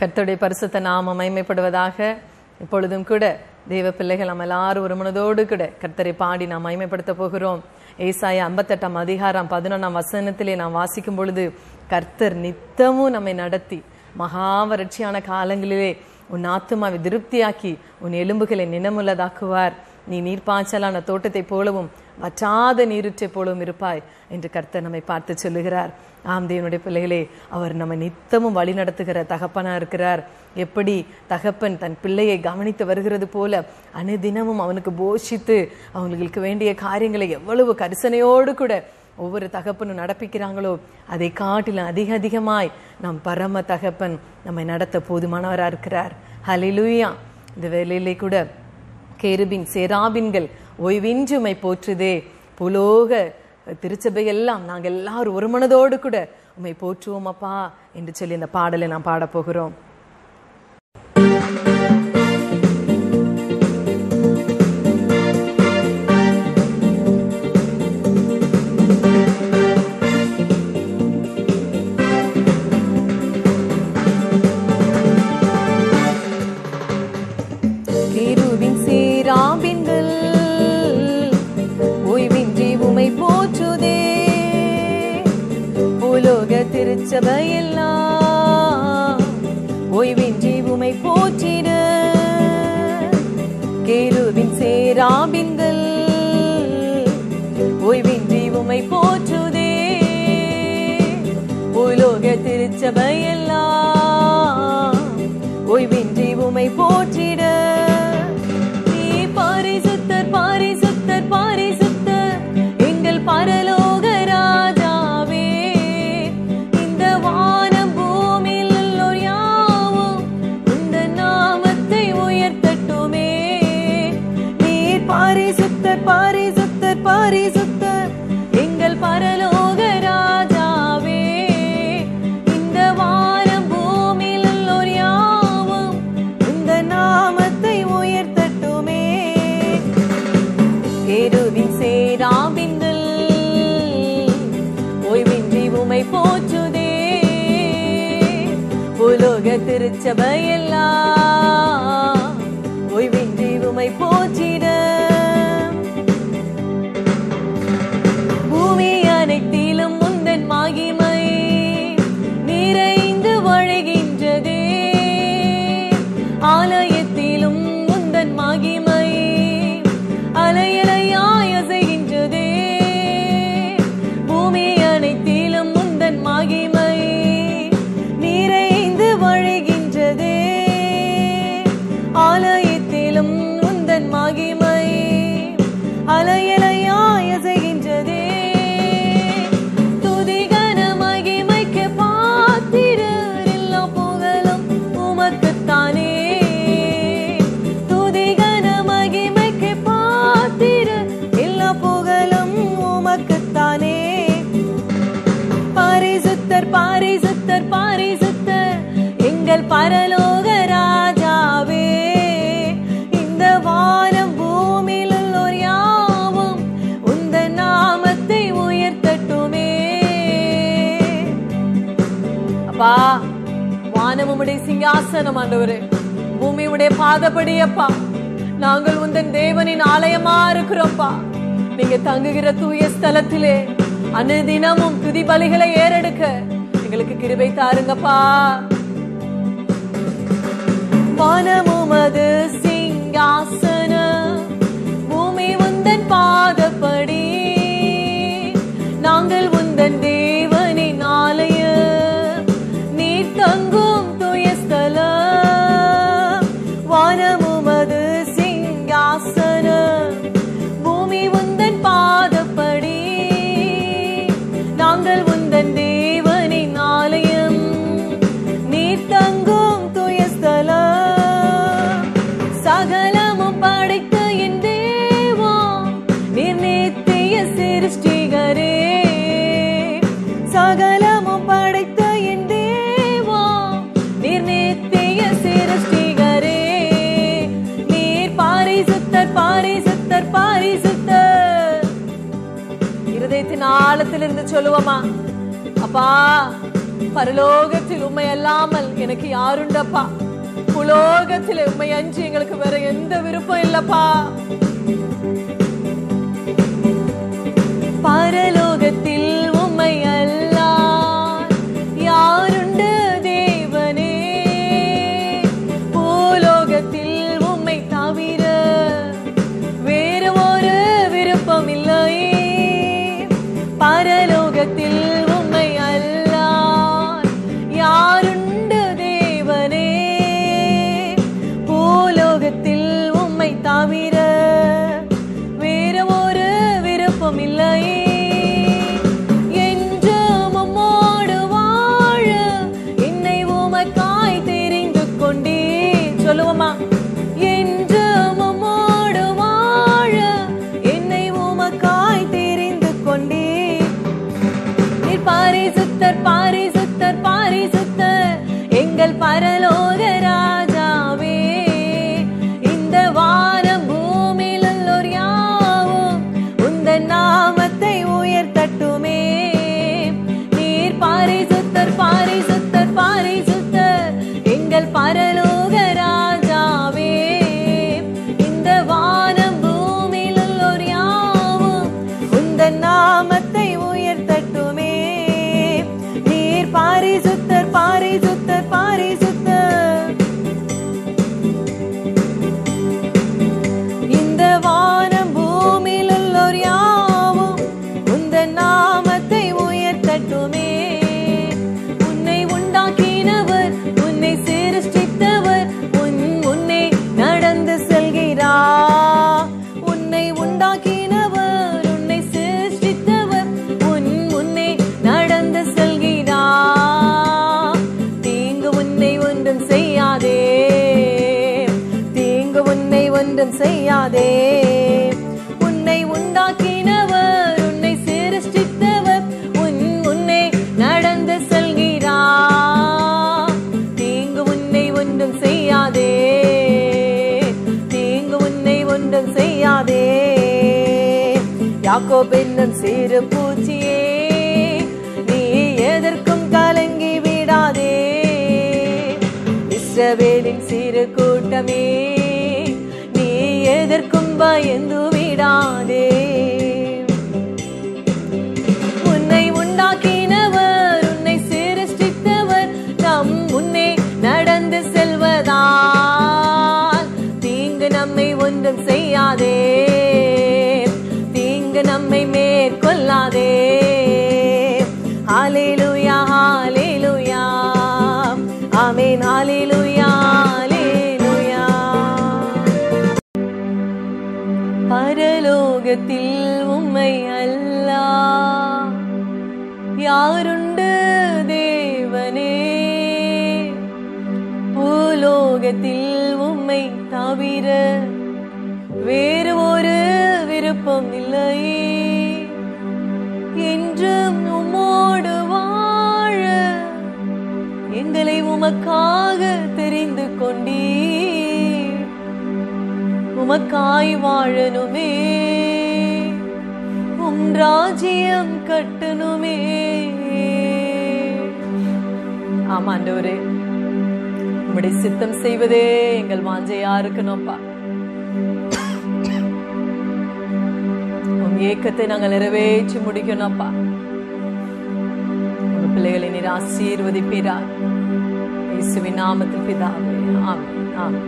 கர்த்தருடைய பரிசுத்த நாம மைமைப்படுவதாக இப்பொழுதும் கூட தெய்வ பிள்ளைகள் நம்ம எல்லாரும் ஒரு மனதோடு கூட கர்த்தரை பாடி நாம் மைமைப்படுத்த போகிறோம். ஏசாய ஐம்பத்தெட்டாம் அதிகாரம் பதினொன்றாம் வசனத்திலே நாம் வாசிக்கும் பொழுது கர்த்தர் நித்தமும் நம்மை நடத்தி மகா வறட்சியான காலங்களிலே உன் ஆத்துமாவை திருப்தியாக்கி உன் எலும்புகளை நினமுள்ளதாக்குவார். நீ நீர்ப்பாய்ச்சலான தோட்டத்தை போலவும் வற்றாத நீருற்றை போலவும் இருப்பாய் என்று கர்த்தர் நம்மை பார்த்து சொல்லுகிறார். ஆம் தேவனுடைய பிள்ளைகளே அவர் நம்ம நித்தமும் வழி நடத்துகிற தகப்பனாக இருக்கிறார். எப்படி தகப்பன் தன் பிள்ளையை கவனித்து வருகிறது போல அனுதினமும் அவனுக்கு போஷித்து அவங்களுக்கு வேண்டிய காரியங்களை எவ்வளவு கரிசனையோடு கூட ஒவ்வொரு தகப்பனும் நடப்பிக்கிறாங்களோ அதை காட்டிலும் அதிக அதிகமாய் நம் பரம தகப்பன் நம்மை நடத்த போதுமானவராக இருக்கிறார். ஹலிலுயா இந்த வேலையிலே கூட கேருபின் சேராபின்கள் ஓய்வின்றுமை போற்றுதே. புலோக திருச்சபையெல்லாம் நாங்கள் எல்லாரும் ஒரு மனதோடு கூட உண்மை போற்றுவோம் அப்பா என்று சொல்லி இந்த பாடலை நாம் பாடப்போகிறோம் திருச்சபையெல்லாம் ஓய்வின்றி உமை போற்றிட. கேருவின் சேராபின்கள் ஓய்வின்றி உமை போற்றுதே. உலோக திருச்சபையெல்லாம் பரிசுத்தர் எங்கள் பரலோக ராஜாவே இந்த வானம் பூமியில் உள்ளோர் யாவும் இந்த நாமத்தை உயர்த்தட்டுமே. கேருவின் சேராபின்கள் ஓய்வின்றி உமை போச்சுதே உலோக திருச்சபையெல்லாம் உமக்குத்தானே பாரிசுத்தர் பாரிசுத்தர் பாரிசுத்தர் எங்கள் பரலோக ராஜாவே இந்த வானம் பூமியில் உள்ளோர் யாவும் உந்த நாமத்தை உயர்த்தட்டுமே. அப்பா வானமும் உம்முடைய சிங்காசனம் ஆண்டவரே பூமி உடைய பாதப்படி அப்பா. நாங்கள் உந்தன் தேவனின் ஆலயமா இருக்கிறோம்ப்பா நீங்க தங்குகிற தூய ஸ்தலத்திலே அனுதினமும் துதி பலிகளை ஏறெடுக்க எங்களுக்கு கிருபை தாருங்கப்பா. வானமுமது சிங்காசன பூமி உந்தன் பாதப்படி நாங்கள் உந்தன் தேவனின் ஆழத்திலிருந்து சொல்லுவோமா அப்பா பரலோகத்தில் உண்மை அல்லாமல் எனக்கு யாருண்டப்பா உலோகத்தில் உண்மை அஞ்சு எங்களுக்கு வேற எந்த விருப்பம் இல்லப்பா பரலோகத்தில் பரிசுத்தர் பாரிசுத்தர் பாரிசுத்தர். எங்கள் பரலோ ஒன்றும் உன்னை உண்டாக்கினவர் உன்னை சிருஷ்டித்தவர் உன் உன்னை நடந்து செல்கிறார். தீங்கு உன்னை ஒன்றும் செய்யாதே. தீங்கு உன்னை ஒன்றும் செய்யாதே. யாக்கோ பெண்ணும் சிறு பூச்சியே நீ எதற்கும் கலங்கி விடாதே. இஸ்ரவேலின் சிறு கூட்டமே பயந்து விடாதே? உலகத்தில் உம்மை அல்லா. யாருண்டு தேவனே? பூலோகத்தில் உம்மை தவிர வேறு ஒரு விருப்பம் இல்லை. என்றும் உம்மோடு வாழ எங்களை உமக்காக தெரிந்து கொண்டீர். உமக்காய் வாழணுமே. உம் ராஜ்யம் கட்டணுமே. ஆமா ஆண்டவரே. உம்முடைய சித்தம் செய்வதே எங்கள் வாஞ்சையா இருக்கணும்ப்பா உன் ஏக்கத்தை நாங்கள் நிறைவேற்றி முடிக்கணும்ப்பா உங்க பிள்ளைகளை நீர் ஆசீர்வதிப்பீரா இயேசுவின் நாமத்தில் பிதாவே. ஆமென் ஆமென்.